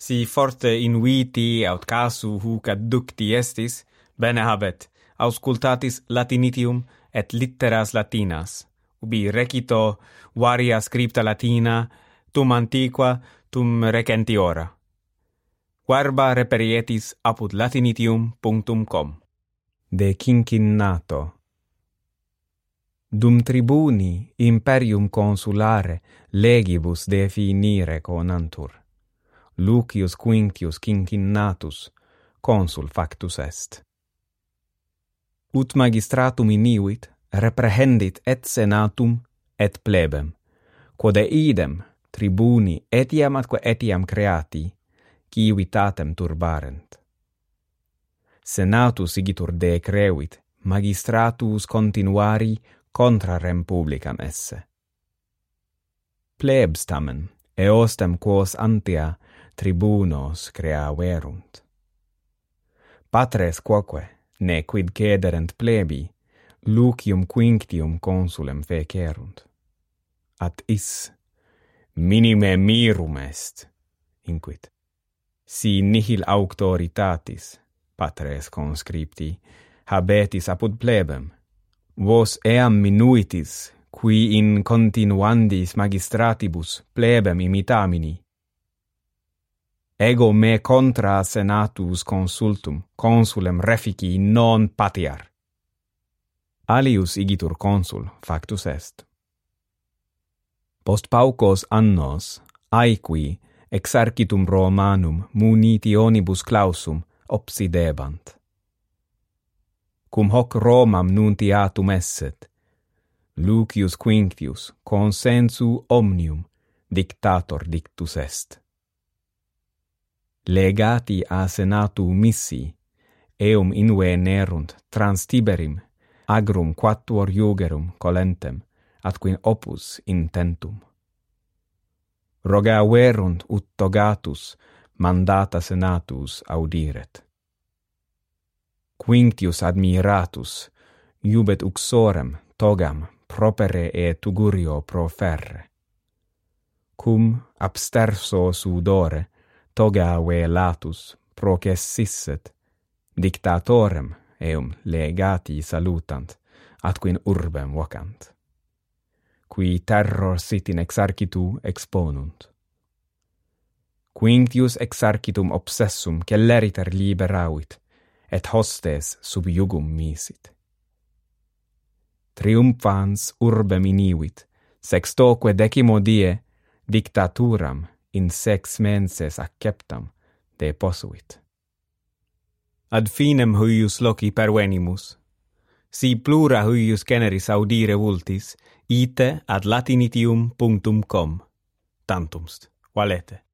si forte inuiti aut casu huc adducti estis, bene habet, auscultatis latinitium et litteras latinas, ubi recito varia scripta latina, tum antiqua, tum recentiora. Quarba reperietis apud latinitium.com De Cincinnato. Dum tribuni imperium consulare legibus definire conantur Lucius Quintius Quincinnatus consul factus est. Ut magistratum iniuit reprehendit et senatum et plebem, quod idem tribuni etiam atque etiam creati, civitatem turbarent. Senatus igitur decreuit, magistratus continuari contra rem publicam esse. Plebs tamen, eostem quos antia tribunos creaverunt. Patres quoque, ne quid cederent plebi, lucium quinctium consulem fecerunt. At is minime mirum est, inquit. Si nihil auctoritatis, patres conscripti, habetis apud plebem, vos eam minuitis, qui in continuandis magistratibus plebem imitamini, ego me contra senatus consultum, consulem refici non patiar. Alius igitur consul, factus est. Post paucos annos, aequi, exarchitum Romanum munitionibus clausum obsidebant. Cum hoc Romam nuntiatum esset, Lucius Quinctius consensu omnium dictator dictus est legati a senatu missi, eum inue nerunt trans Tiberim, agrum quattuor iugerum colentem, atquin opus intentum. Rogaverunt ut togatus, mandata senatus audiret. Quinctius admiratus, iubet uxorem togam propere e tugurio proferre. Cum absterso sudore, togae latus processisset, dictatorem eum legati salutant, atquin urbem vocant. Qui terror sit in exarchitu exponunt. Quintius exarchitum obsessum celeriter liberauit, et hostes sub jugum misit. Triumphans urbem inivit, sextoque decimo die, dictaturam in sex menses acceptam de posuit. Ad finem huius loci pervenimus. Si plura huius generis audire vultis, ite ad latinitium.com. Tantumst, valete.